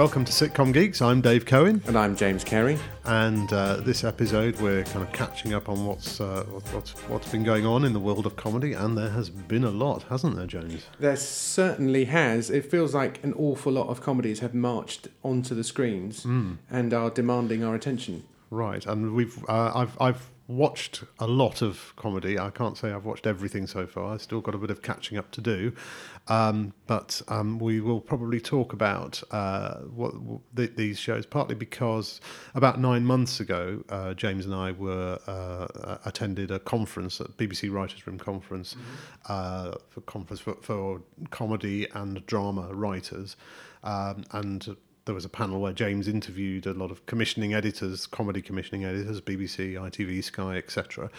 Welcome to Sitcom Geeks. I'm Dave Cohen, And I'm James Cary. and uh, this episode we're kind of catching up on what's uh, what's what's been going on in the world of comedy, and there has been a lot, hasn't there, James? There certainly has. It feels like an awful lot of comedies have marched onto the screens and are demanding our attention. Right, and we've uh, I've I've watched a lot of comedy. I can't say I've watched everything so far. I've still got a bit of catching up to do, um, but um, we will probably talk about uh, what, what th- these shows partly because about nine months ago, uh, James and I were uh, attended a conference a BBC Writers' Room conference uh, for conference for, for comedy and drama writers, um, and there was a panel where James interviewed a lot of commissioning editors, comedy commissioning editors, BBC, ITV, Sky, etc.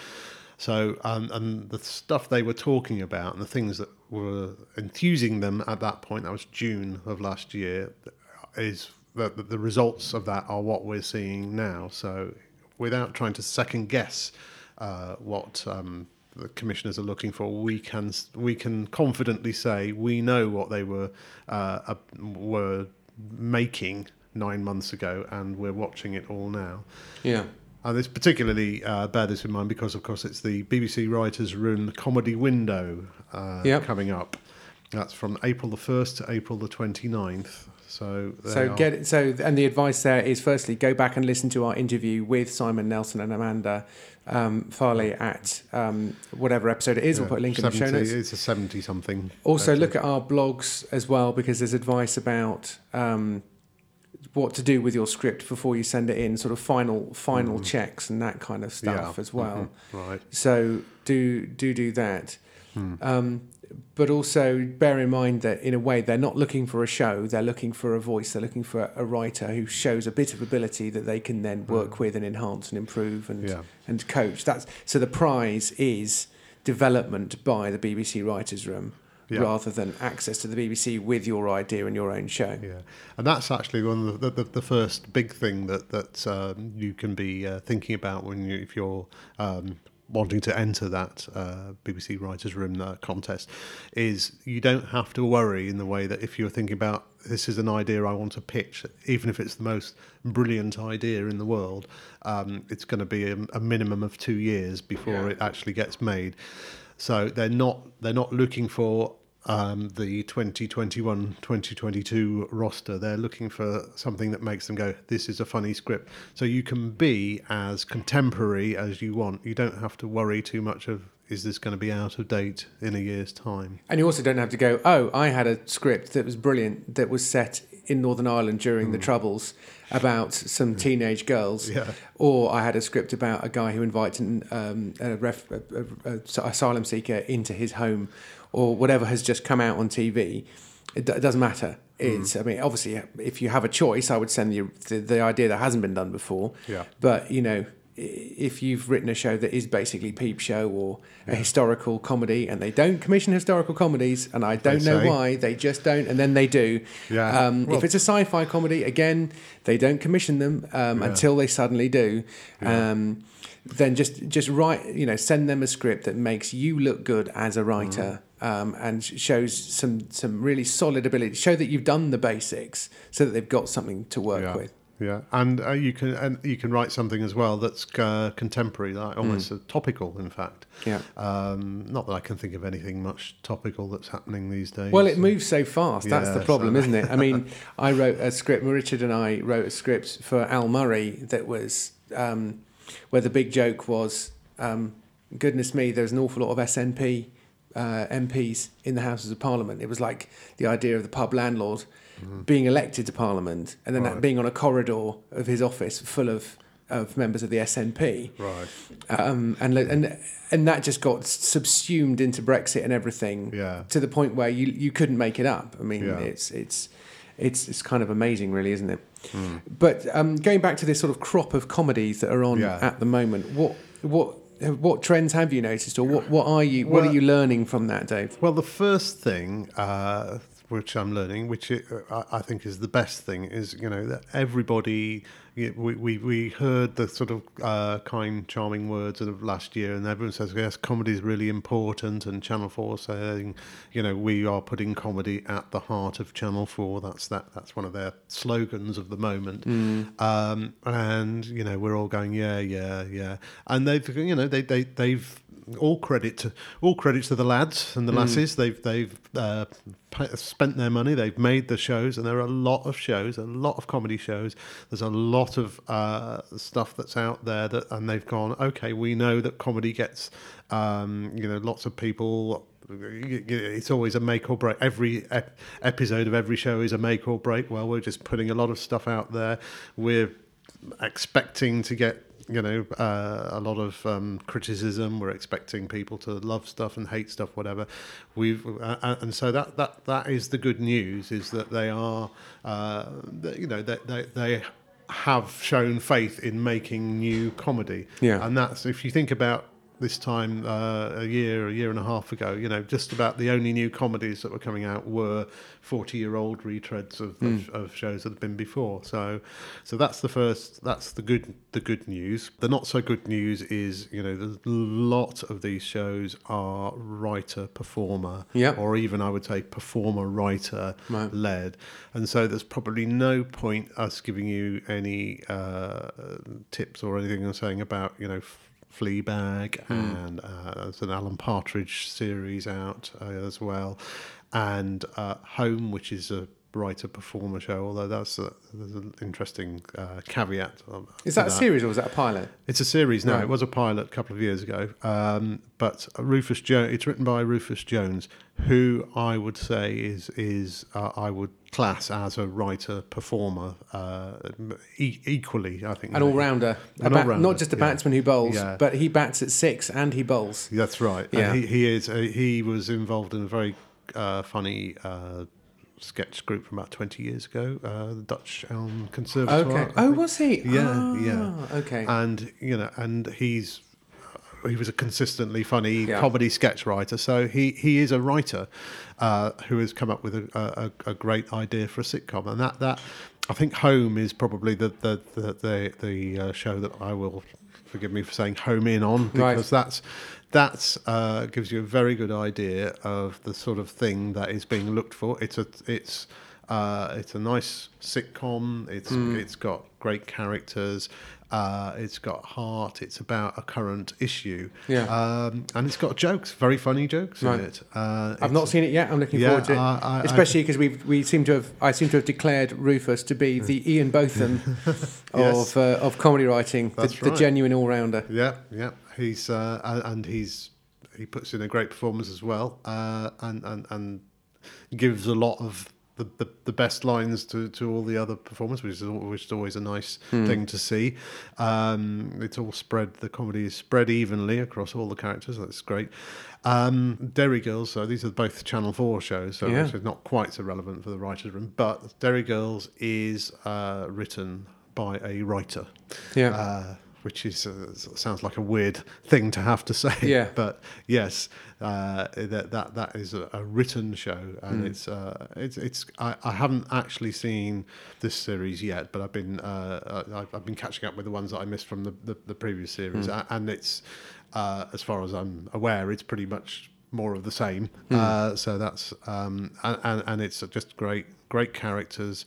So, um, and the stuff they were talking about and the things that were enthusing them at that point, that was June of last year, is that the, results of that are what we're seeing now. So, without trying to second guess uh, what um, the commissioners are looking for, we can we can confidently say we know what they were uh, were making nine months ago, and we're watching it all now. Yeah. And this particularly uh, bear this in mind because, of course, it's the BBC Writers' Room comedy window uh, Yep. coming up. That's from April the 1st to April the 29th. So, So are- get it, so and the advice there is firstly go back and listen to our interview with Simon Nelson and Amanda um, Farley at um, whatever episode it is. yeah, we'll put a link in the show notes. It's a 70 something. Also, look at our blogs as well because there's advice about um, what to do with your script before you send it in, sort of final final checks and that kind of stuff Yeah, as well. mhm, Right. So do do do that. Hmm. Um, but also bear in mind that in a way they're not looking for a show; they're looking for a voice. They're looking for a writer who shows a bit of ability that they can then work with and enhance and improve and. Yeah. and coach. That's so the prize is development by the BBC Writers' Room. Yeah. Rather than access to the BBC with your idea and your own show. Yeah, and that's actually one of the, the, the first big thing that that um, you can be uh, thinking about when you if you're um, wanting to enter that uh, BBC Writers' Room uh, contest is you don't have to worry in the way that if you're thinking about this is an idea I want to pitch, even if it's the most brilliant idea in the world, um, it's going to be a, a minimum of two years before Yeah. it actually gets made. So they're not they're not looking for um, the 2021 2022 roster. They're looking for something that makes them go, this is a funny script. So you can be as contemporary as you want. You don't have to worry too much of, is this going to be out of date in a year's time? And you also don't have to go, oh, I had a script that was brilliant that was set in Northern Ireland during the Troubles about some teenage girls. Hmm. Yeah. Or I had a script about a guy who invites an, um, a, ref, a, a, a asylum seeker into his home or whatever has just come out on TV. It, do- it doesn't matter. Hmm. It's, I mean, obviously, if you have a choice, I would send you the, the idea that hasn't been done before. Yeah. But, you know, if you've written a show that is basically Peep Show or a historical comedy, and they don't commission historical comedies, and I don't know why, they just don't, and then they do. Yeah. Um, Well- if it's a sci fi comedy, again, they don't commission them um, until they suddenly do. Um, then just just write, you know, send them a script that makes you look good as a writer. Um, and shows some some really solid ability. Show that you've done the basics, so that they've got something to work yeah. with. Yeah, and uh, you can and you can write something as well that's uh, contemporary, like almost uh, topical. In fact, Yeah. Um, not that I can think of anything much topical that's happening these days. Well, it moves so fast. That's Yeah, the problem, so- isn't it? I mean, I wrote a script. Richard and I wrote a script for Al Murray that was um, where the big joke was, um, goodness me, there's an awful lot of SNP uh, MPs in the Houses of Parliament. It was like the idea of the pub landlord being elected to Parliament and then that Mm-hmm. Being on a corridor of his office full of of members of the SNP right. um, and and and that just got subsumed into Brexit and everything Yeah. to the point where you you couldn't make it up. I mean, Yeah. it's it's it's it's kind of amazing, really, isn't it? Hmm. But um, going back to this sort of crop of comedies that are on Yeah. at the moment, what what what trends have you noticed, or what what are you what Well- are you learning from that, Dave? Well, the first thing, uh, which I'm learning, which I think is the best thing, is you know that everybody. We, we, we heard the sort of uh, kind, charming words of last year, and everyone says yes, comedy is really important. And Channel Four saying, you know, we are putting comedy at the heart of Channel Four. That's that. That's one of their slogans of the moment. Um, and you know, we're all going, yeah, yeah, yeah. And they've, you know, they they they've all credit to all credit to the lads and the lasses. They've they've uh, spent their money. They've made the shows, and there are a lot of shows, a lot of comedy shows. There's a lot of uh, stuff that's out there that, and they've gone. Okay, we know that comedy gets, um, you know, lots of people. It's always a make or break. Every ep- episode of every show is a make or break. Well, we're just putting a lot of stuff out there. We're expecting to get you know uh, a lot of um, criticism. We're expecting people to love stuff and hate stuff, whatever. We've uh, uh, and so that that that is the good news is that they are uh, you know that they, they have shown faith in making new comedy. Yeah. and that's if you think about this time uh, a year, a year and a half ago, you know, just about the only new comedies that were coming out were forty-year-old retreads of, of, of shows that had been before. So, so that's the first. That's the good. The good news. The not so good news is, you know, a lot of these shows are writer performer, Yep. or even I would say performer writer Right. led, and so there's probably no point us giving you any uh, tips or anything and saying about you know. Fleabag and uh, there's an Alan Partridge series out uh, as well, and uh, Home, which is a writer performer show. Although that's a, there's an interesting uh, caveat. Is to that a series or was that a pilot? it's a series now. Right. It was a pilot a couple of years ago. Um, but Rufus Jones. It's written by Rufus Jones, who I would say is is uh, I would class as a writer performer uh, e- equally. I think An all rounder. Not just a yeah. batsman who bowls, Yeah. but he bats at six and he bowls. That's right. Yeah. And he, he is. Uh, he was involved in a very uh, funny. Sketch group from about 20 years ago, uh, the Dutch Elm Conservatoire. Okay. Oh, was he? Yeah, Ah, yeah. Okay. and you know, and he's he was a consistently funny Yeah. comedy sketch writer. So he he is a writer uh, who has come up with a, a, a great idea for a sitcom, and that that I think Home is probably the the the the, the uh, show that I will forgive me for saying home in on Right. because that's that's uh, gives you a very good idea of the sort of thing that is being looked for. It's a it's uh, it's a nice sitcom. It's Hmm. it's got great characters. Uh, it's got heart. It's about a current issue. Yeah. Um, and it's got jokes, very funny jokes Right. in it. Uh, I've not seen it yet. I'm looking Yeah, forward to it, I- I- especially because we we seem to have I seem to have declared Rufus to be the Ian Botham Yes. of uh, of comedy writing, the, That's the right. genuine all rounder. Yeah, yeah. He's uh, and he's he puts in a great performance as well, uh, and and and gives a lot of the, the, the best lines to, to all the other performers, which is which is always a nice thing to see. Um, it's all spread. The comedy is spread evenly across all the characters. That's great. Um, Derry Girls. So these are both Channel Four shows, so Yeah. which is not quite so relevant for the writers' room. But Derry Girls is uh, written by a writer Yeah. uh, which is uh, sounds like a weird thing to have to say. Yeah. but yes, uh, that that that is a, a written show, and it's uh, it's it's. I, I haven't actually seen this series yet, but I've been uh, I've, I've been catching up with the ones that I missed from the the, the previous series. A- and it's uh, as far as I'm aware, it's pretty much more of the same. Uh, so that's um, and, and and it's just great great characters.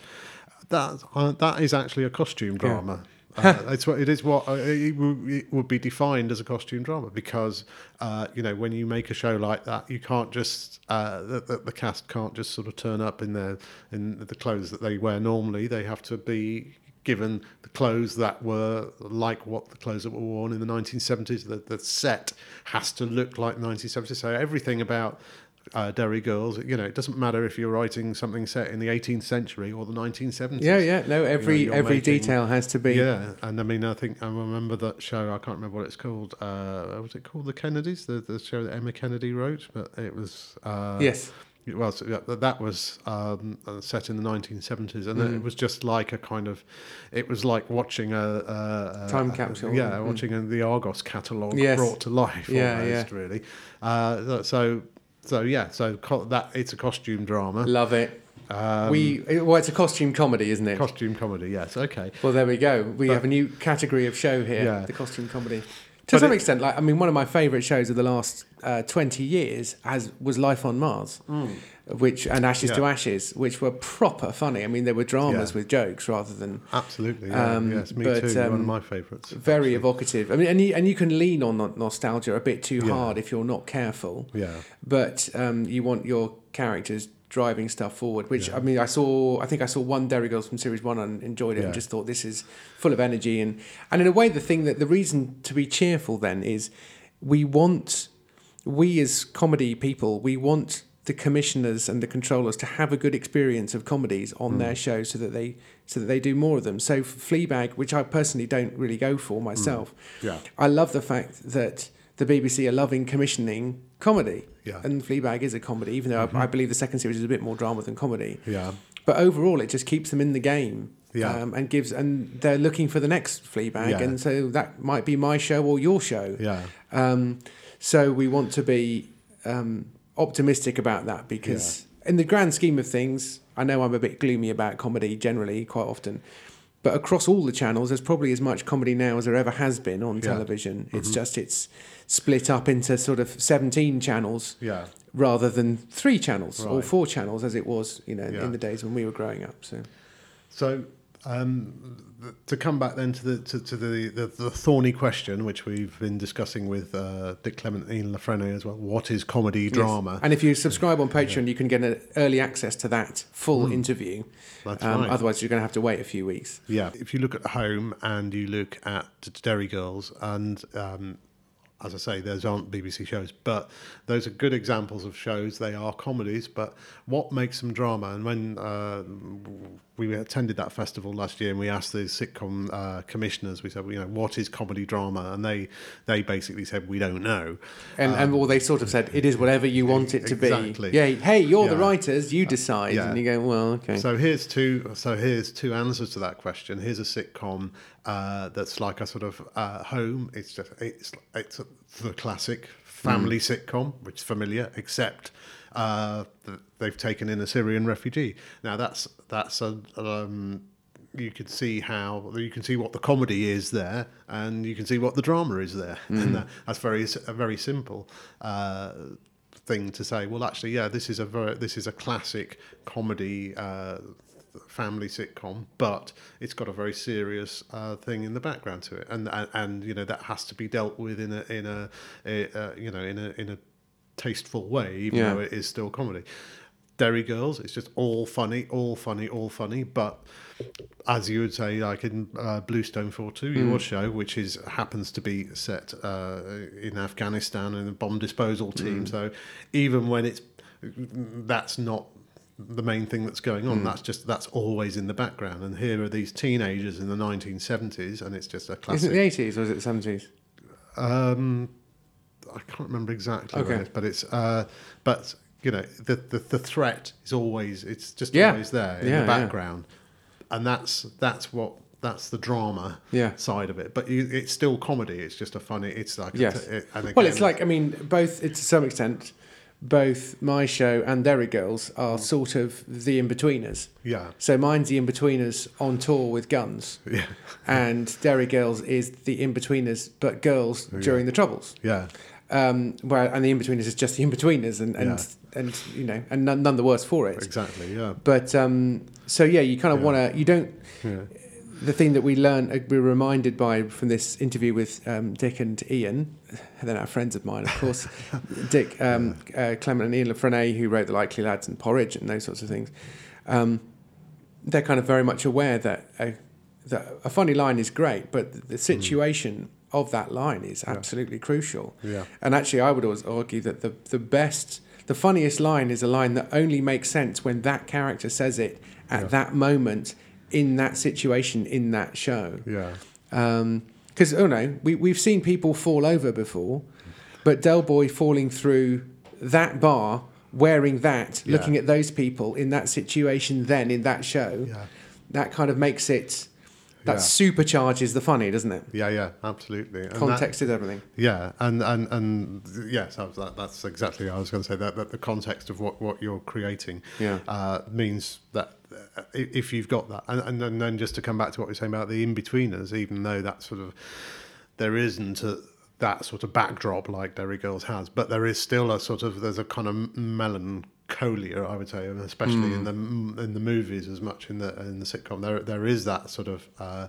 That uh, that is actually a costume drama. Uh, it's what it is. What uh, it, w- it would be defined as a costume drama because uh, you know when you make a show like that, you can't just uh, the, the, the cast can't just sort of turn up in their in the clothes that they wear normally. They have to be given the clothes that were like what the clothes that were worn in the 1970s. The, the set has to look like 1970s. So everything about uh, Derry Girls, you know, it doesn't matter if you're writing something set in the 18th century or the 1970s. yeah, yeah. No, every you're every making- detail has to be. Yeah, and I mean, I think I remember that show. I can't remember what it's called. Uh, what was it called? The Kennedys, the, the show that Emma Kennedy wrote, but it was. Uh, Yes. Well, yeah, that that was um, set in the 1970s, and Mm. it was just like a kind of, it was like watching a, a, a Time a- capsule. yeah, Mm. watching a, the Argos catalogue Yes. brought to life. Yeah, almost, really. Uh, so so yeah, so co- that it's a costume drama. Love it. Um, we well, it's a costume comedy, isn't it? costume comedy. Yes. Okay. well, there we go. We But- have a new category of show here, Yeah. the costume comedy. To But some it- extent, like I mean, one of my favourite shows of the last uh, twenty years has was Life on Mars, which and Ashes to Hmm. Ashes, which were proper funny. I mean, they were dramas Yeah. with jokes rather than Absolutely. Yeah. Um, yes. Me but, too. One um, of my favourites. very evocative. I mean, and you, and you can lean on nostalgia a bit too Yeah. hard if you're not careful. Yeah. but um, you want your characters driving stuff forward. Which Yeah. I mean, I saw. I think I saw one Derry Girls from series one and enjoyed it, Yeah. and just thought this is full of energy and and in a way, the thing that the reason to be cheerful then is we want we as comedy people we want the commissioners and the controllers to have a good experience of comedies on Mm. their show so that they so that they do more of them so fleabag which i personally don't really go for myself Yeah. I love the fact that the BBC are loving commissioning comedy. Yeah. And Fleabag is a comedy, even though I, I believe the second series is a bit more drama than comedy. Yeah. But overall, it just keeps them in the game. Yeah. Um, and gives, and they're looking for the next Fleabag, Yeah. and so that might be my show or your show. Yeah. Um, so we want to be um, optimistic about that because, in the grand scheme of things, I know I'm a bit gloomy about comedy generally, quite often. But across all the channels, there's probably as much comedy now as there ever has been on Yeah. television. It's mm-hmm. just it's split up into sort of 17 channels Yeah. rather than three channels or four channels as it was, you know, Yeah. in the days when we were growing up. So So um, to come back then to the to, to the, the the thorny question, which we've been discussing with uh, Dick Clement and Ian La Frenais as well. What is comedy drama? Yes. And if you subscribe on Patreon, you can get an early access to that full interview. Hmm. That's Um, right. Otherwise, you're going to have to wait a few weeks. Yeah, if you look at home and you look at Derry Girls, and um, as I say, those aren't BBC shows, but those are good examples of shows. They are comedies, but what makes them drama? And when uh, we attended that festival last year, and we asked the sitcom uh, commissioners, we said, you know, what is comedy drama? And they they basically said, we don't know. And, and well, they sort of said, it is whatever you want it to Exactly. be. Yeah, hey, you're the writers, you decide. yeah. And you go, well, okay. So here's two. So here's two answers to that question. Here's a sitcom uh, that's like a sort of uh, home. It's just it's it's the classic family sitcom, which is familiar, except uh, th- they've taken in a Syrian refugee. Now that's that's a. Um, you can see how you can see what the comedy is there, and you can see what the drama is there, and that, that's very a very simple. Uh, thing to say. Well, actually, yeah, this is a very, this is a classic comedy uh, family sitcom, but it's got a very serious uh, thing in the background to it, and, and and you know that has to be dealt with in a in a, a uh, you know in a in a tasteful way, even Yeah. though it is still comedy. Derry Girls, it's just all funny, all funny, all funny. But as you would say, like in uh, Bluestone 42, your show, which is happens to be set uh, in Afghanistan and a bomb disposal team. So even when it's that's not the main thing that's going on. That's just that's always in the background. And here are these teenagers in the 1970s, and it's just a classic. Isn't it the 80s or is it the 70s? Um, I can't remember exactly Okay. it is, but it's uh, but you know the, the the threat is always it's just Yeah. always there in Yeah, the yeah. background, and that's that's what that's the drama Yeah. side of it. But you, it's still comedy. It's just a funny. It's like Yes. t- it- and Well, it's like, I mean, both, it to some extent, both my show and Derry Girls are sort of the in betweeners. yeah So mine's the in betweeners on tour with guns, yeah and Derry Girls is the in betweeners, but girls during the Troubles. yeah Um, where and the in betweeners is just the in betweeners, and and, Yeah. and you know, and none, none the worse for it. exactly yeah But um, so yeah, you kind of Yeah. want to. You don't. Yeah The thing that we learned, uh, we were reminded by from this interview with um, Dick and Ian, they're now friends of mine, of course. Dick, um, uh, Clement, and Ian La Frenais, who wrote The Likely Lads and Porridge and those sorts of things. Um, they're kind of very much aware that a, that a funny line is great, but the situation of that line is absolutely crucial. yeah And actually, I would always argue that the, the best, the funniest line is a line that only makes sense when that character says it at Yeah. that moment, in that situation, in that show. yeah Because, oh no, we, we've seen people fall over before, but Del Boy falling through that bar, wearing that, Yeah. looking at those people in that situation, then in that show, yeah that kind of makes it that supercharges the funny, doesn't it? Yeah, yeah, absolutely. And Context is everything. Yeah, and and and yes, that, that's exactly. I was going to say that, that the context of what, what you're creating Yeah. uh, means that Uh, if you've got that, and, and then- just to come back to what we are saying about the in betweeners, even though that sort of there isn't a, that sort of backdrop like Derry Girls has, but there is still a sort of there's a kind of melancholia, I would say, and especially in the in the movies as much in the in the sitcom. There there is that sort of. Uh,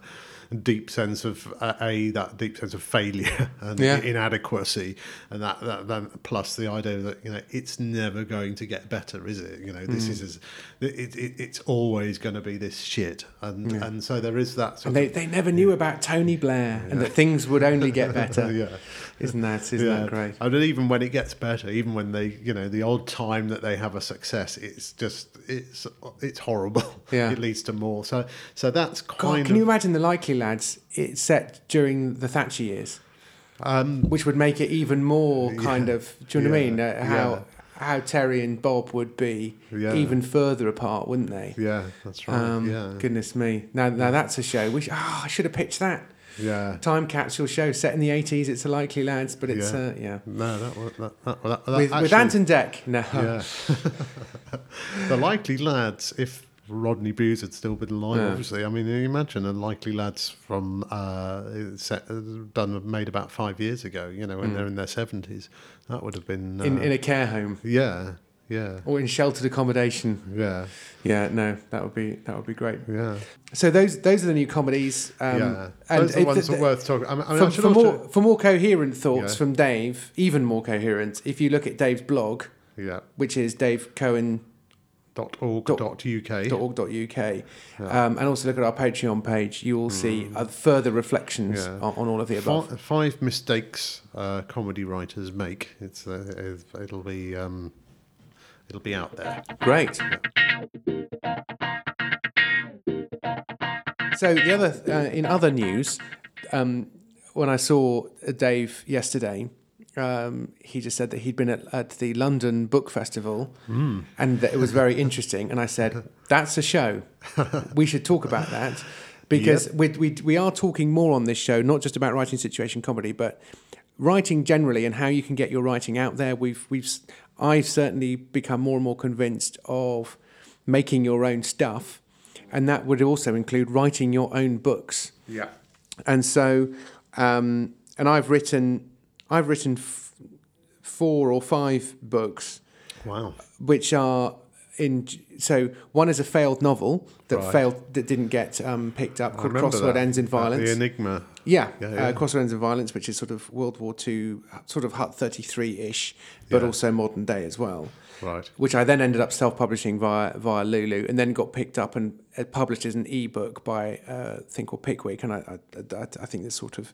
deep sense of uh, a that deep sense of failure and Yeah. inadequacy and that, that then plus the idea that you know it's never going to get better is it you know this is as, it, it, it's always going to be this shit and and so there is that sort And they, they never knew about Tony Blair and that things would only get better. yeah Isn't that isn't that great? and then even when it gets better even when they you know the old time that they have a success it's just it's it's horrible Yeah. it leads to more so so that's God, kind can of you imagine the Likely Lads? It's set during the Thatcher years, um which would make it even more kind Yeah. of. Do you know what I mean? Uh, how how Terry and Bob would be Yeah. even further apart, wouldn't they? yeah that's right Um, yeah Goodness me! Now, now that's a show. We sh- oh, I should have pitched that yeah time capsule show set in the eighties. It's a Likely Lads, but it's Yeah. uh, yeah no that was that, that, that, that with, with Ant and Dec. No, Yeah. the likely lads, if Rodney Bewes had still been alive, Yeah. obviously. I mean, you imagine a likely lads from uh, set, done made about five years ago. You know, when they're in their seventies, that would have been. Uh, in in a care home yeah, yeah, or in sheltered accommodation. yeah, Yeah, no, that would be that would be great. yeah, So those those are the new comedies. Um, yeah. and Those are the ones th- that are worth talking. I mean, for, I for more for more coherent thoughts Yeah. from Dave, even more coherent, if you look at Dave's blog, yeah. which is davecohen.org.uk, Dot org. Dot, uk. dot um, and also look at our Patreon page, you will see uh, further reflections Mm. Yeah. on, on all of the above. Five, five mistakes uh, comedy writers make. It's uh, it'll be um, it'll be out there. Great. So the other uh, in other news, um, when I saw Dave yesterday, um, he just said that he'd been at, at the London Book Festival and that it was very interesting. And I said, "That's a show. We should talk about that." Because we, we, we are talking more on this show, not just about writing situation comedy, but writing generally and how you can get your writing out there. We've we've I've certainly become more and more convinced of making your own stuff, and that would also include writing your own books. Yeah. And so, um, and I've written I've written f- four or five books, Wow. which are in. So one is a failed novel that Right. failed that didn't get um, picked up called Crossword that. Ends in Uh, Violence. The Enigma. Yeah, Yeah, Uh, yeah. Crossword Ends in Violence, which is sort of World War Two, sort of Hut 33 ish, but Yeah. also modern day as well. Right. Which I then ended up self publishing via, via Lulu and then got picked up and uh, published as an ebook by uh, a thing called Pickwick. And I, I, I, I think this sort of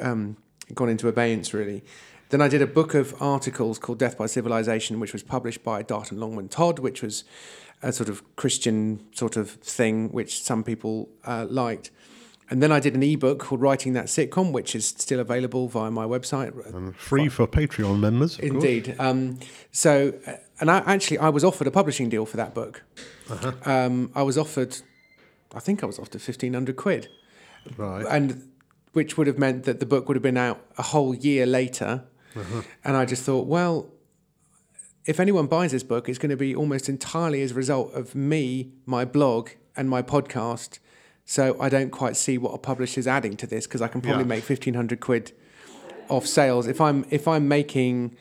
um, gone into abeyance really. Then I did a book of articles called Death by Civilization, which was published by Darton Longman Todd, which was a sort of Christian sort of thing, which some people uh, liked. And then I did an ebook called Writing That Sitcom, which is still available via my website. And free for Patreon members. Indeed. Um, so, uh, and I actually I was offered a publishing deal for that book. Uh-huh. Um, I was offered, I think I was offered fifteen hundred quid, Right. and which would have meant that the book would have been out a whole year later. Uh-huh. And I just thought, well, if anyone buys this book, it's going to be almost entirely as a result of me, my blog, and my podcast. So I don't quite see what a publisher's adding to this because I can probably Yeah. make fifteen hundred quid off sales. If I'm if I'm making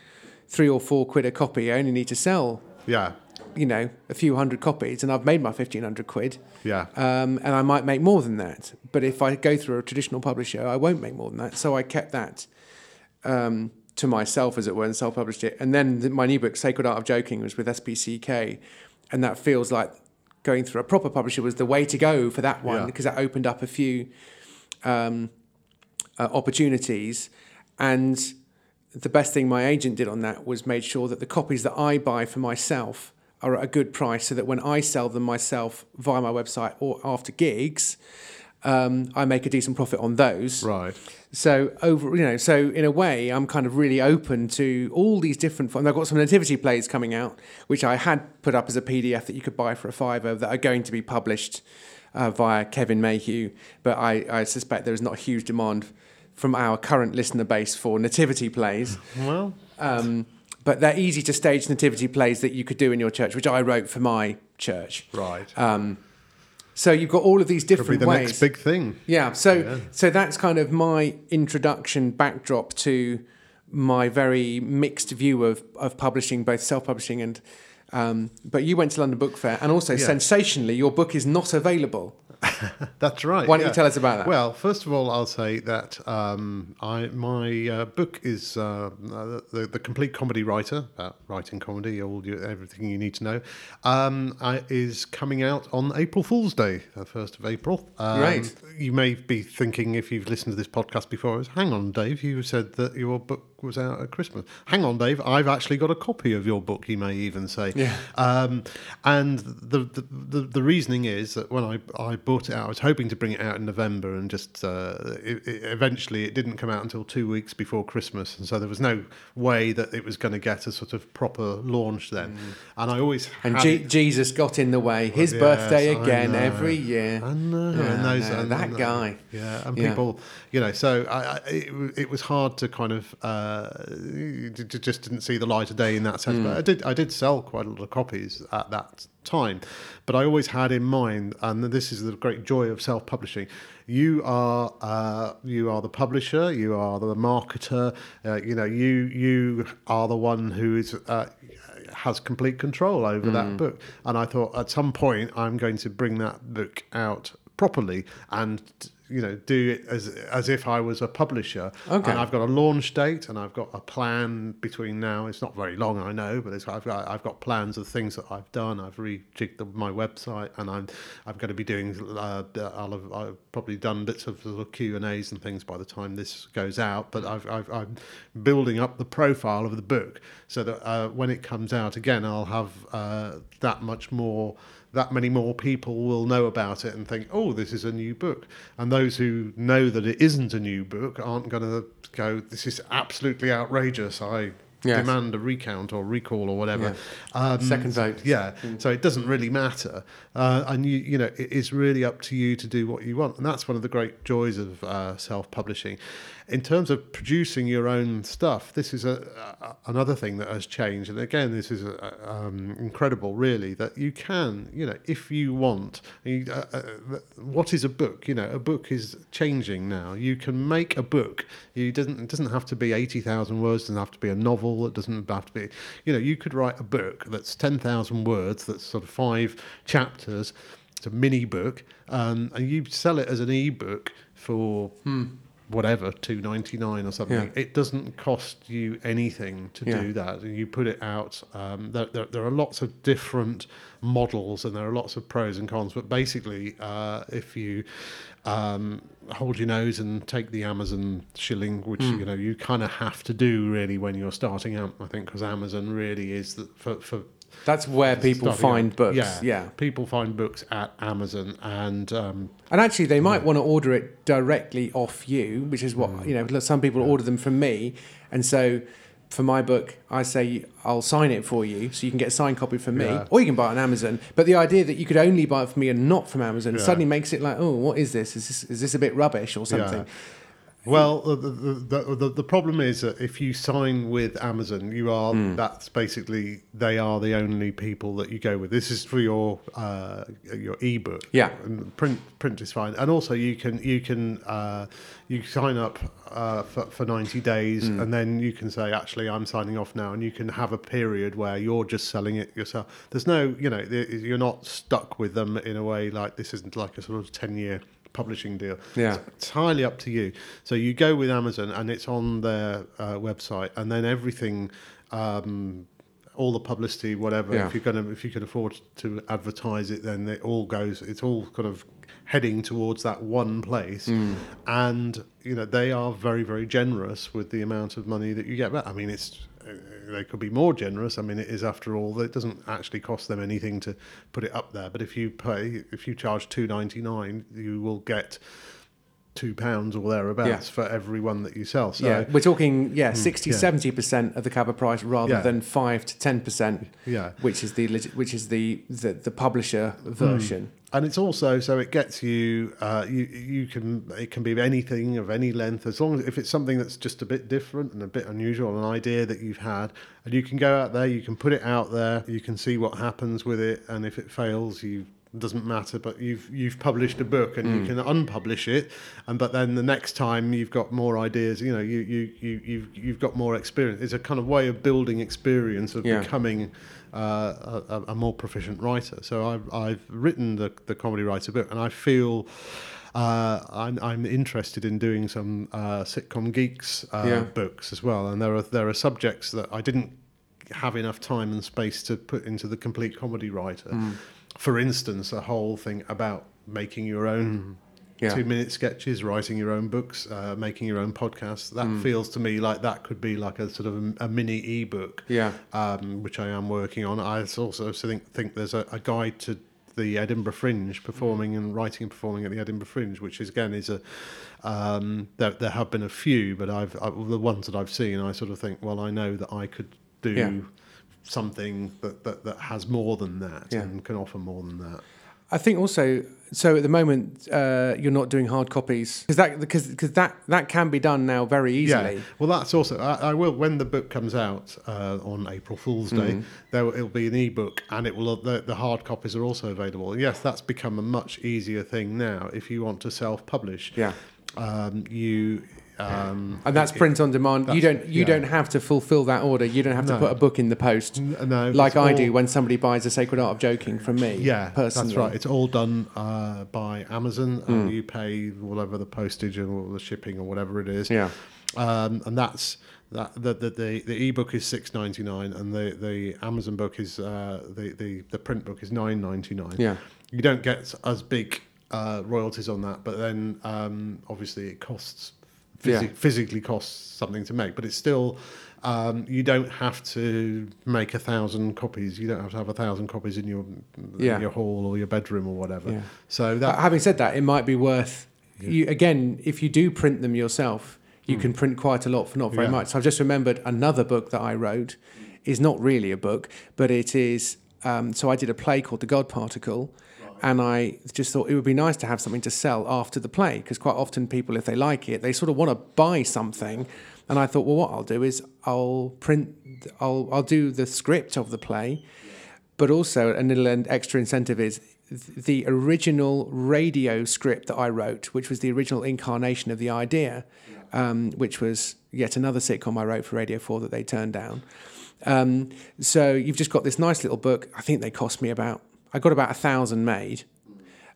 three or four quid a copy, I only need to sell Yeah. you know a few hundred copies, and I've made my fifteen hundred quid. Yeah. Um, and I might make more than that. But if I go through a traditional publisher, I won't make more than that. So I kept that um, to myself, as it were, and self published it. And then the, my new book, Sacred Art of Joking, was with SPCK. And that feels like going through a proper publisher was the way to go for that one Yeah. because that opened up a few um, uh, opportunities. And the best thing my agent did on that was made sure that the copies that I buy for myself are at a good price so that when I sell them myself via my website or after gigs, um, I make a decent profit on those. Right. So over, you know, so in a way, I'm kind of really open to all these different. And I've got some nativity plays coming out, which I had put up as a PDF that you could buy for a fiver that are going to be published uh, via Kevin Mayhew, but I, I suspect there is not a huge demand from our current listener base for nativity plays. Well, Um, but they're easy to stage nativity plays that you could do in your church, which I wrote for my church. right. Um, so you've got all of these different the ways. next big thing. Yeah, so Yeah. so that's kind of my introduction backdrop to my very mixed view of of publishing, both self-publishing and. Um, but you went to London Book Fair, and also Yeah. sensationally, your book is not available. That's right. Why don't yeah. you tell us about that? Well, first of all, I'll say that um, I my uh, book is uh, the, the complete comedy writer about writing comedy, all you, everything you need to know, um, I, is coming out on April Fool's Day, the first of April. Um, Right. You may be thinking, if you've listened to this podcast before, is hang on, Dave, you said that your book was out at Christmas. Hang on, Dave, I've actually got a copy of your book. You may even say. Yeah. Um, and the, the the the reasoning is that when I I bought it out, I was hoping to bring it out in November, and just uh, it, it, eventually it didn't come out until two weeks before Christmas, and so there was no way that it was going to get a sort of proper launch then. And I always Mm. And it- Jesus got in the way. His Yes, birthday again every year. I know, Yeah, and those, no, and- that and- guy. Yeah, and Yeah. people, you know, so I, I, it, it was hard to kind of uh, j- just didn't see the light of day in that sense. Hmm. But I did, I did sell quite a lot of copies at that time. But I always had in mind, and this is the great joy of self-publishing. You are, uh, you are the publisher. You are the marketer. Uh, you know, you you are the one who is. Uh, has complete control over that book. And I thought at some point I'm going to bring that book out properly and you know do it as as if I was a publisher. Okay. And I've got a launch date and I've got a plan between now. It's not very long, I know, but it's, I've got I've got plans of things that I've done. I've rejigged the, my website and I'm I'm going to be doing. Uh, I'll have I've probably done bits of of Q and A's and things by the time this goes out. But I've, I've I'm building up the profile of the book so that uh, when it comes out again, I'll have uh, that much more that many more people will know about it and think, oh, this is a new book. And those who know that it isn't a new book aren't going to go, this is absolutely outrageous. I Yes. demand a recount or recall or whatever. Um, Second vote. Yeah. So it doesn't really matter. Uh, and you, you know, it is really up to you to do what you want. And that's one of the great joys of uh, self publishing. In terms of producing your own stuff, this is a, a, another thing that has changed. And again, this is a, um, incredible, really, that you can, you know, if you want, you, uh, uh, what is a book? You know, a book is changing now. You can make a book. You doesn't, it doesn't have to be 80,000 words, it doesn't have to be a novel, it doesn't have to be, you know, you could write a book that's 10,000 words, that's sort of five chapters, it's a mini book, um, and you sell it as an e-book for whatever two ninety nine or something. Yeah. It doesn't cost you anything to Yeah. do that. and You put it out. Um, there, there, there are lots of different models, and there are lots of pros and cons. But basically, uh, if you um, hold your nose and take the Amazon shilling, which Hmm. you know you kind of have to do really when you're starting out, I think, because Amazon really is the, for for That's where people find out. books. Yeah, yeah. People find books at Amazon, and um, And actually, they might want to order it directly off you, which is Mm. what you know. Some people order them from me, and so for my book, I say I'll sign it for you, so you can get a signed copy from me, Yeah. or you can buy it on Amazon. But the idea that you could only buy it from me and not from Amazon Yeah. suddenly makes it like, oh, what is this? Is this is this a bit rubbish or something? Well, the, the, the, the, the problem is that if you sign with Amazon, you are that's basically they are the only people that you go with. This is for your uh, your ebook. Yeah. and print print is fine, and also you can you can uh, you sign up uh, for, for ninety days, and then you can say actually I'm signing off now, and you can have a period where you're just selling it yourself. There's no you know you're not stuck with them in a way like this isn't like a sort of ten year publishing deal. Yeah. It's entirely up to you. So you go with Amazon, and it's on their uh, website, and then everything, um, all the publicity, whatever. Yeah. If you're gonna, if you can afford to advertise it, then it all goes. It's all kind of heading towards that one place, Hmm. and you know they are very, very generous with the amount of money that you get back. I mean, it's. Uh, They could be more generous. I mean, it is after all. It doesn't actually cost them anything to put it up there. But if you pay, if you charge two ninety nine, you will get two pounds or thereabouts Yeah. for every one that you sell. So yeah, we're talking yeah 60 yeah. 70 percent of the cover price rather Yeah. than five to ten percent, yeah, which is the which is the the, the publisher version. And it's also so it gets you uh, you you can it can be anything of any length as long as if it's something that's just a bit different and a bit unusual an idea that you've had and you can go out there you can put it out there you can see what happens with it and if it fails you doesn't matter but you've you've published a book and mm. you can unpublish it and but then the next time you've got more ideas you know you you, you you've you've got more experience it's a kind of way of building experience of yeah. becoming uh, a, a, more proficient writer. So I've, I've written the, the comedy writer book, and I feel uh, I'm, I'm, interested in doing some uh, sitcom geeks uh, yeah. books as well. And there are there are subjects that I didn't have enough time and space to put into the complete comedy writer. Mm. For instance, a whole thing about making your own yeah. two minute sketches, writing your own books, uh, making your own podcasts. That mm. feels to me like that could be like a sort of a, mini ebook, yeah, um, which I am working on. I also think think there's a, a guide to the Edinburgh Fringe, performing and writing and performing at the Edinburgh Fringe, which is again is a um, there, there have been a few, but I've I, the ones that I've seen, I sort of think, well, I know that I could do yeah. something that, that that has more than that yeah. and can offer more than that. I think also so at the moment uh, you're not doing hard copies because that because because that that can be done now very easily. Yeah. Well, that's also I, I will when the book comes out uh, on April Fool's Day. Mm-hmm. There will, it'll be an ebook and it will the, the hard copies are also available. yes, that's become a much easier thing now if you want to self-publish. Yeah. Um, you um, and that's print on demand. You don't you yeah. don't have to fulfil that order. You don't have to put a book in the post. no, like I all, do when somebody buys a Sacred Art of Joking from me. Yeah, personally. that's right. It's all done uh, by Amazon, and mm. you pay whatever the postage or the shipping or whatever it is. Yeah, um, and that's that the the the, the ebook is six ninety nine, and the the Amazon book is uh, the the the print book is nine ninety nine. Yeah, you don't get as big uh, royalties on that, but then um, obviously it costs phys- yeah. physically costs something to make, but it's still um, you don't have to make a thousand copies. You don't have to have a thousand copies in your yeah. in your hall or your bedroom or whatever. Yeah. So that, having said that, it might be worth you again if you do print them yourself. You mm. can print quite a lot for not very much. So I've just remembered another book that I wrote is not really a book, but it is. Um, so I did a play called The God Particle, and I just thought it would be nice to have something to sell after the play because quite often people, if they like it, they sort of want to buy something. And I thought, well, what I'll do is I'll print, I'll I'll do the script of the play, but also a little extra incentive is the original radio script that I wrote, which was the original incarnation of the idea, um, which was yet another sitcom I wrote for Radio Four that they turned down. Um, so you've just got this nice little book. I think they cost me about I got about a thousand made,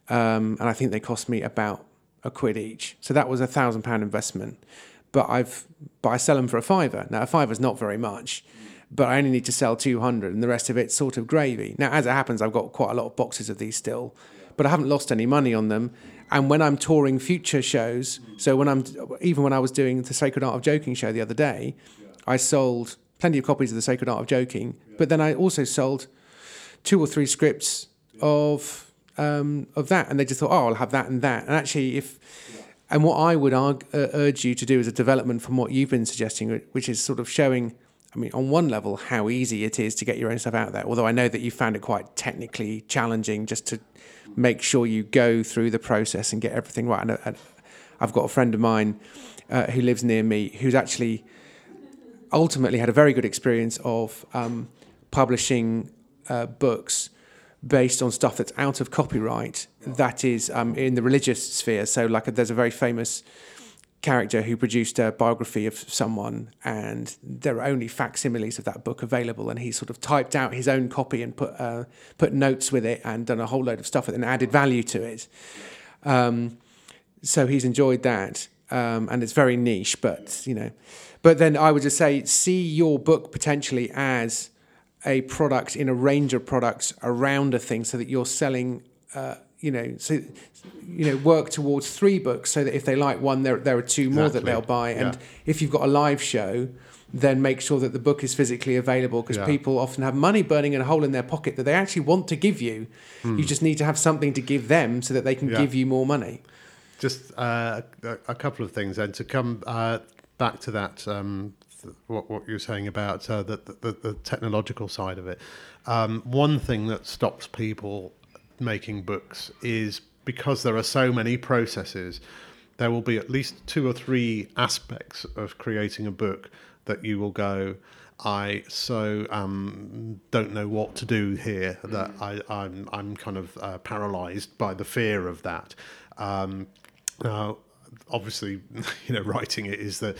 um, and I think they cost me about a quid each. So that was a thousand pound investment. But I've but I sell them for a fiver. Now a fiver is not very much, but I only need to sell two hundred, and the rest of it's sort of gravy. Now as it happens, I've got quite a lot of boxes of these still, but I haven't lost any money on them. And when I'm touring future shows, so when I'm even when I was doing the Sacred Art of Joking show the other day, I sold plenty of copies of the Sacred Art of Joking, but then I also sold two or three scripts of um, of that, and they just thought, oh, I'll have that and that. And actually, if and what I would argue, uh, urge you to do is a development from what you've been suggesting, which is sort of showing. I mean, on one level, how easy it is to get your own stuff out there. Although I know that you found it quite technically challenging just to make sure you go through the process and get everything right. And I've got a friend of mine uh, who lives near me who's actually ultimately had a very good experience of um, publishing uh, books based on stuff that's out of copyright that is um, in the religious sphere. So, like, there's a very famous character who produced a biography of someone, and there are only facsimiles of that book available. And he sort of typed out his own copy and put uh, put notes with it and done a whole load of stuff and added value to it. Um, so he's enjoyed that, um, and it's very niche, but you know. But then I would just say, see your book potentially as a product in a range of products around a thing so that you're selling uh, you know so you know work towards three books so that if they like one there there are two more exactly. that they'll buy and yeah. if you've got a live show then make sure that the book is physically available because yeah. people often have money burning in a hole in their pocket that they actually want to give you mm. you just need to have something to give them so that they can yeah. give you more money just uh, a couple of things and to come uh, back to that um, what, what you're saying about uh, the, the, the, technological side of it. Um, one thing that stops people making books is because there are so many processes. There will be at least two or three aspects of creating a book that you will go. I so um, don't know what to do here. That I, I'm I'm kind of uh, paralysed by the fear of that. Um, now, obviously, you know, writing it is that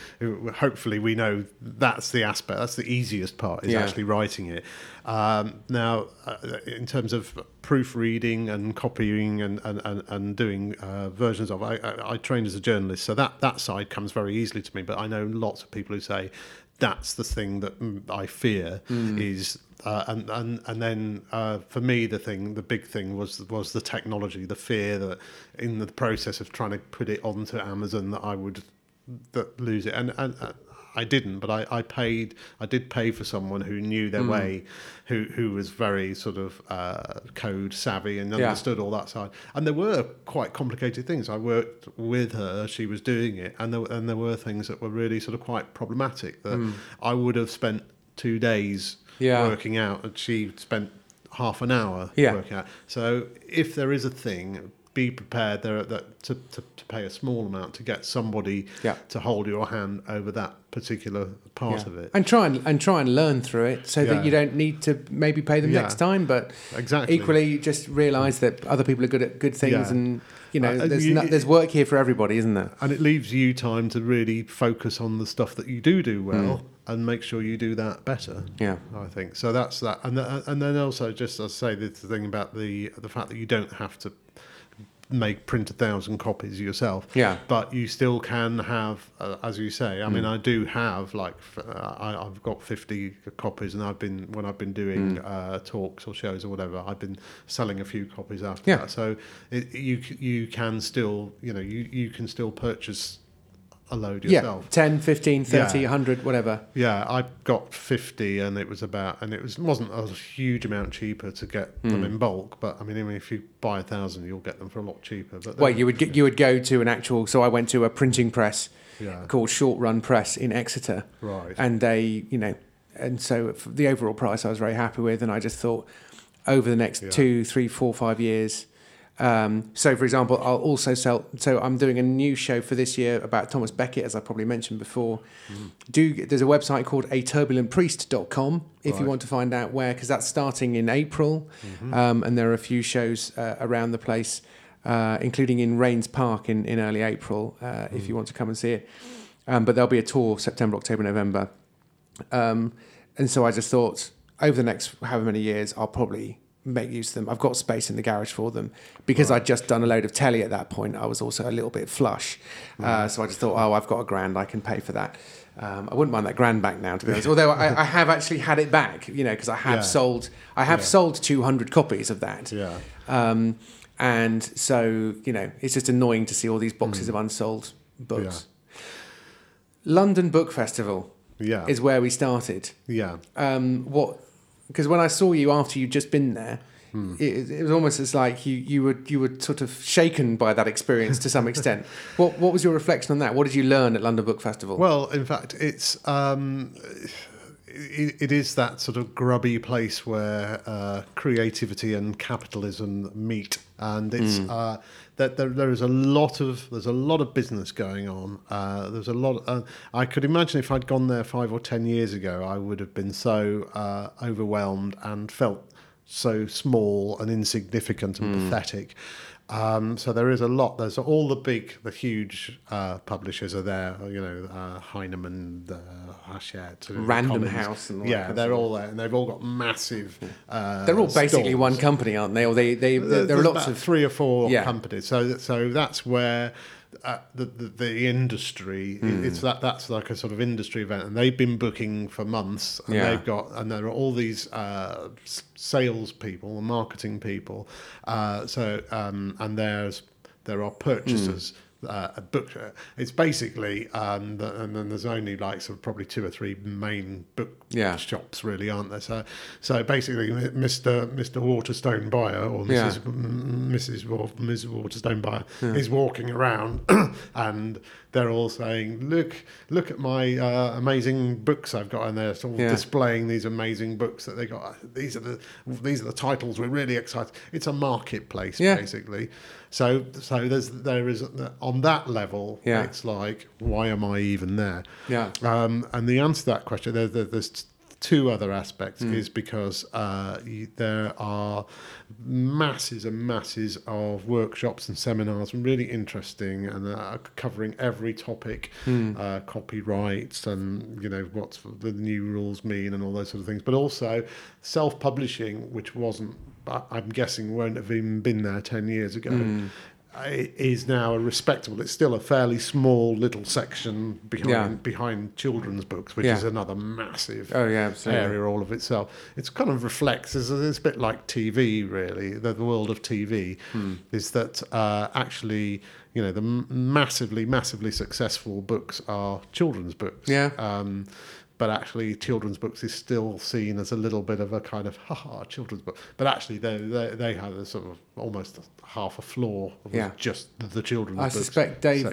Hopefully, we know that's the aspect. That's the easiest part is Yeah. actually writing it. Um, now, uh, in terms of proofreading and copying and and, and, and doing uh, versions of, I, I, I trained as a journalist, so that that side comes very easily to me. But I know lots of people who say that's the thing that mm, I fear is. Uh, and and and then uh, for me the thing the big thing was was the technology the fear that in the process of trying to put it onto Amazon that I would that lose it and and uh, I didn't but I, I paid I did pay for someone who knew their way who who was very sort of uh, code savvy and Yeah. understood all that side and there were quite complicated things I worked with her she was doing it and there, and there were things that were really sort of quite problematic that I would have spent two days Yeah. working out and she spent half an hour Yeah. working out so if there is a thing be prepared there that to, to, to pay a small amount to get somebody Yeah. to hold your hand over that particular part Yeah. of it And try and and try and learn through it so Yeah. that you don't need to maybe pay them next time. But exactly equally, just realise that other people are good at good things, and you know, Uh, uh there's you- no, there's work here for everybody, isn't there? and it leaves you time to really focus on the stuff that you do do hmm. well and make sure you do that better Yeah. I think so. That's that, and th- and then also just as I say the thing about the the fact that you don't have to make print a thousand copies yourself. Yeah. But you still can have, uh, as you say. I mean, I do have like uh, I, I've got fifty copies, and I've been when I've been doing uh, talks or shows or whatever, I've been selling a few copies after Yeah. that. So it, you you can still you know you you can still purchase a load yourself. Yeah, 10, 15, 30, Yeah. 100, whatever. Yeah, I got fifty, and it was about, and it was wasn't a huge amount cheaper to get Hmm. them in bulk. But I mean, even if you buy a thousand, you'll get them for a lot cheaper. But Well, you would get, you would go to an actual. So I went to a printing press yeah, called Short Run Press in Exeter, right, and they, you know, and so the overall price I was very happy with, and I just thought over the next Yeah. two, three, four, five years. Um, so, for example, I'll also sell. So, I'm doing a new show for this year about Thomas Becket, as I probably mentioned before. Do there's a website called aturbulentpriest.com if you want to find out where, because that's starting in April, um, and there are a few shows uh, around the place, uh, including in Raynes Park in, in early April, uh, if you want to come and see it. Um, but there'll be a tour September, October, November. Um, and so I just thought over the next however many years, I'll probably make use of them. I've got space in the garage for them because I'd just done a load of telly at that point. I was also a little bit flush. Uh, so I just thought, oh, I've got a grand, I can pay for that. Um, I wouldn't mind that grand back now, to be honest. Although I, I have actually had it back, you know, because I have Yeah. sold, I have Yeah. sold 200 copies of that. yeah, Um, and so, you know, it's just annoying to see all these boxes of unsold books. London Book Festival yeah, is where we started. yeah, Um, what? Because when I saw you after you'd just been there, it, it was almost as like you you were you were sort of shaken by that experience to some extent. what What was your reflection on that? What did you learn at London Book Festival? Well, in fact, it's um, it, it is that sort of grubby place where uh, creativity and capitalism meet, and it's uh, that there, there is a lot of there's a lot of business going on. Uh, there's a lot. Uh, I could imagine if I'd gone there five or ten years ago, I would have been so uh, overwhelmed and felt so small and insignificant and pathetic. Um, so there is a lot. There's all the big, the huge uh, publishers are there. You know, uh, Heinemann, uh, Hachette, Random Collins. House and all yeah, they're all there, and they've all got massive. Uh, They're all basically stalls. one company, aren't they? Or they they there, there are lots of three or four Yeah. companies. So so that's where uh, the, the the industry Hmm. it's that that's like a sort of industry event, and they've been booking for months, and Yeah. they've got and there are all these uh, sales people and marketing people. Uh, so um, and there's there are purchasers. Hmm. Uh, a book. uh, It's basically, um, the, and then there's only like sort of probably two or three main book Yeah. shops, really, aren't there? So, so basically, Mr. Mr. Waterstone buyer or Yeah. Mrs. Mrs. Waterstone buyer is walking around, and they're all saying, "Look, look at my uh, amazing books I've got in there." It's all Yeah. displaying these amazing books that they got. These are the these are the titles we're really excited. It's a marketplace Yeah. basically. So so there's there is on that level. Yeah. It's like, why am I even there? Yeah. Um, and the answer to that question, there, there, there's two other aspects, Mm. is because uh, there are masses and masses of workshops and seminars, and really interesting, and uh, covering every topic, Hmm. uh, copyrights, and you know what the new rules mean, and all those sort of things. But also self-publishing, which wasn't, I'm guessing, won't have even been there ten years ago Hmm. Is now a respectable. It's still a fairly small little section behind Yeah. behind children's books, which Yeah. is another massive Oh yeah, absolutely. area all of itself. It's kind of reflects. It's, it's a bit like TV, really. The, the world of TV Hmm. is that uh, actually, you know, the massively, massively successful books are children's books. Yeah. Um, but actually, children's books is still seen as a little bit of a kind of haha children's book. But actually, they they, they have a sort of almost half a floor of Yeah. just the children's I books. suspect Dave,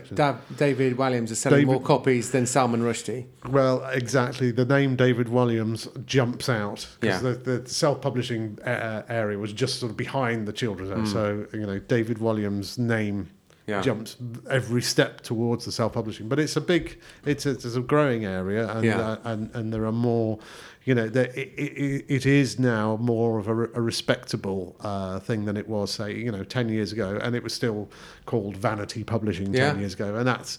David Walliams is selling David- more copies than Salman Rushdie. Well, exactly. The name David Walliams jumps out because Yeah. the, the self-publishing uh, area was just sort of behind the children's. area. So you know, David Walliams' name. Yeah. jumps every step towards the self-publishing. But it's a big, it's a, it's a growing area, and Yeah. uh, and and there are more. You know, there, it, it, it is now more of a, a respectable uh, thing than it was, say, you know, ten years ago, and it was still called vanity publishing ten Yeah. years ago, and that's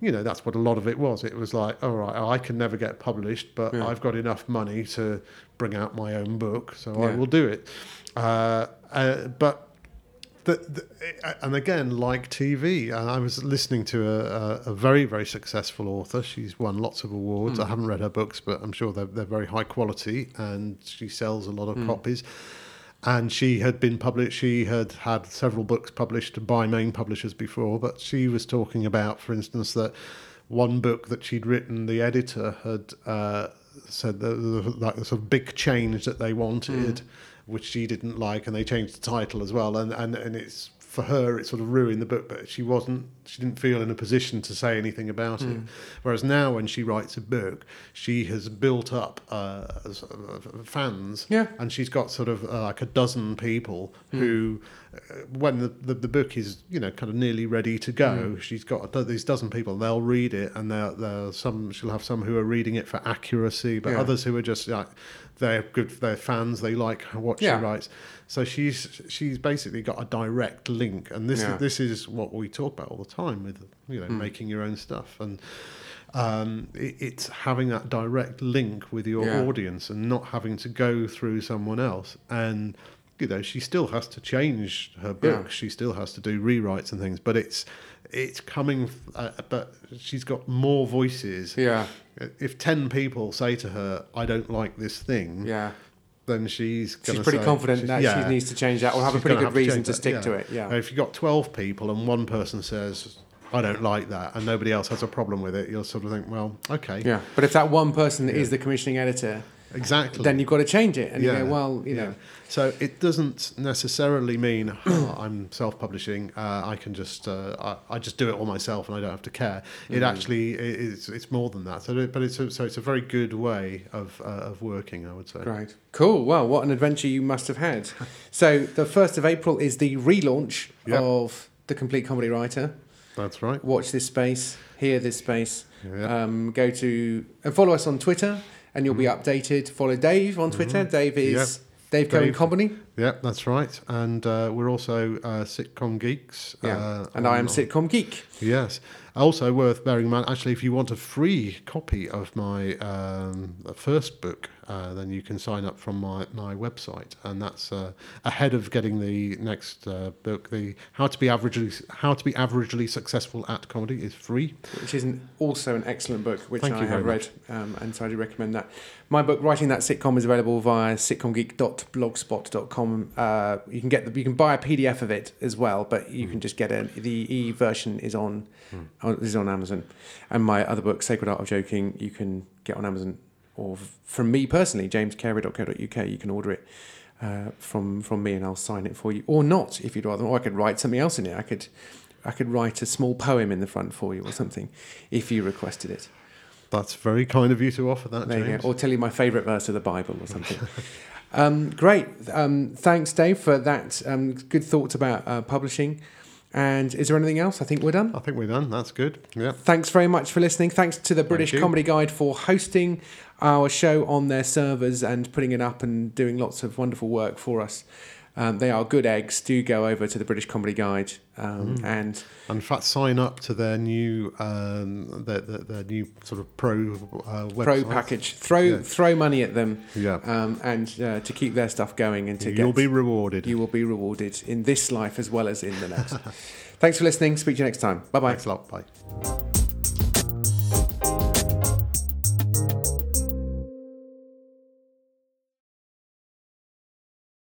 you know that's what a lot of it was it was like all right i can never get published but i've got enough money to bring out my own book so i will do it uh, uh, but the, the, eh, eh, and again, like TV, I was listening to a, a, a very, very successful author. She's won lots of awards. I hmm. haven't read her books, but I'm sure they're, they're very high quality, and she sells a lot of hmm. copies. And she had been published. She had had several books published by main publishers before, but she was talking about, for instance, that one book that she'd written, the editor had uh, said that like the sort of big change that they wanted, hmm. Which she didn't like, and they changed the title as well. And and and it's for her, it sort of ruined the book, but she wasn't. She didn't feel in a position to say anything about it. Whereas now, when she writes a book, she has built up uh, fans, Yeah. and she's got sort of uh, like a dozen people who, uh, when the, the, the book is you know kind of nearly ready to go, she's got a these dozen people. They'll read it, and they'll, they'll some she'll have some who are reading it for accuracy, but Yeah. others who are just like they're good, they're fans, they like what Yeah. she writes. So she's she's basically got a direct link, and this Yeah. is this is what we talk about all the time with you know making your own stuff and. Um, it, it's having that direct link with your Yeah. audience and not having to go through someone else. And you know, she still has to change her books. Yeah. She still has to do rewrites and things. But it's it's coming. Uh, but she's got more voices. Yeah, If ten people say to her, "I don't like this thing," yeah. Then she's She's pretty say- confident she's- that yeah. she needs to change that or have a pretty good reason to that, stick yeah. to it. Yeah. If you've got 12 people and one person says, I don't like that, and nobody else has a problem with it, you'll sort of think, well, okay. Yeah. But if that one person is the commissioning editor, Exactly. then you've got to change it. And Yeah. you go, well, you Yeah. know, So it doesn't necessarily mean "Oh, I'm self-publishing. Uh, I can just uh, I, I just do it all myself and I don't have to care. It Mm. actually is it's more than that. So, but it's a, so it's a very good way of uh, of working. I would say. Right. Cool. Well, what an adventure you must have had. so, the 1st of April is the relaunch Yep. of The Complete Comedy Writer. That's right. Watch this space, hear this space. Yeah. Um, go to and follow us on Twitter, and you'll be updated. Follow Dave on Twitter. Dave is Mm-hmm. Yep. Dave Cohen. Company. Yep, that's right. And uh, we're also uh, sitcom geeks. Yeah. uh, and I am Sitcom Geek. Yes. Also worth bearing in mind, actually, if you want a free copy of my um, first book, uh, then you can sign up from my, my website, and that's uh, ahead of getting the next uh, book. The How to be averagely How to be averagely successful at comedy is free. which is an, also an excellent book, which Thank I you have read, um, and so I do recommend that. My book, Writing That Sitcom, is available via sitcomgeek.blogspot.com. Uh, you can get the, you can buy a PDF of it as well, but you can just get a the e version is on on- is on Amazon, and my other book, Sacred Art of Joking, you can get on Amazon, or from me personally, jamescary.co.uk. You can order it. Uh, from from me and I'll sign it for you, or not if you'd rather. Or I could write something else in it. I could I could write a small poem in the front for you or something, if you requested it. That's very kind of you to offer that, James. Or tell you my favourite verse of the Bible or something. um, great. Um, thanks, Dave, for that. Um, good thoughts about uh, publishing. And is there anything else? I think we're done. I think we're done. That's good. Yeah. Thanks very much for listening. Thanks to the British. Comedy Guide for hosting our show on their servers and putting it up and doing lots of wonderful work for us. Um, they are good eggs. Do go over to the British Comedy Guide um, and And in fact, sign up to their new, um, their, their, their new sort of pro uh, pro package. Throw Yeah. throw money at them Yeah. um, and uh, to keep their stuff going and to get You'll get be rewarded. you will be rewarded in this life as well as in the next. Thanks for listening. Speak to you next time. Bye bye. Thanks a lot. Bye.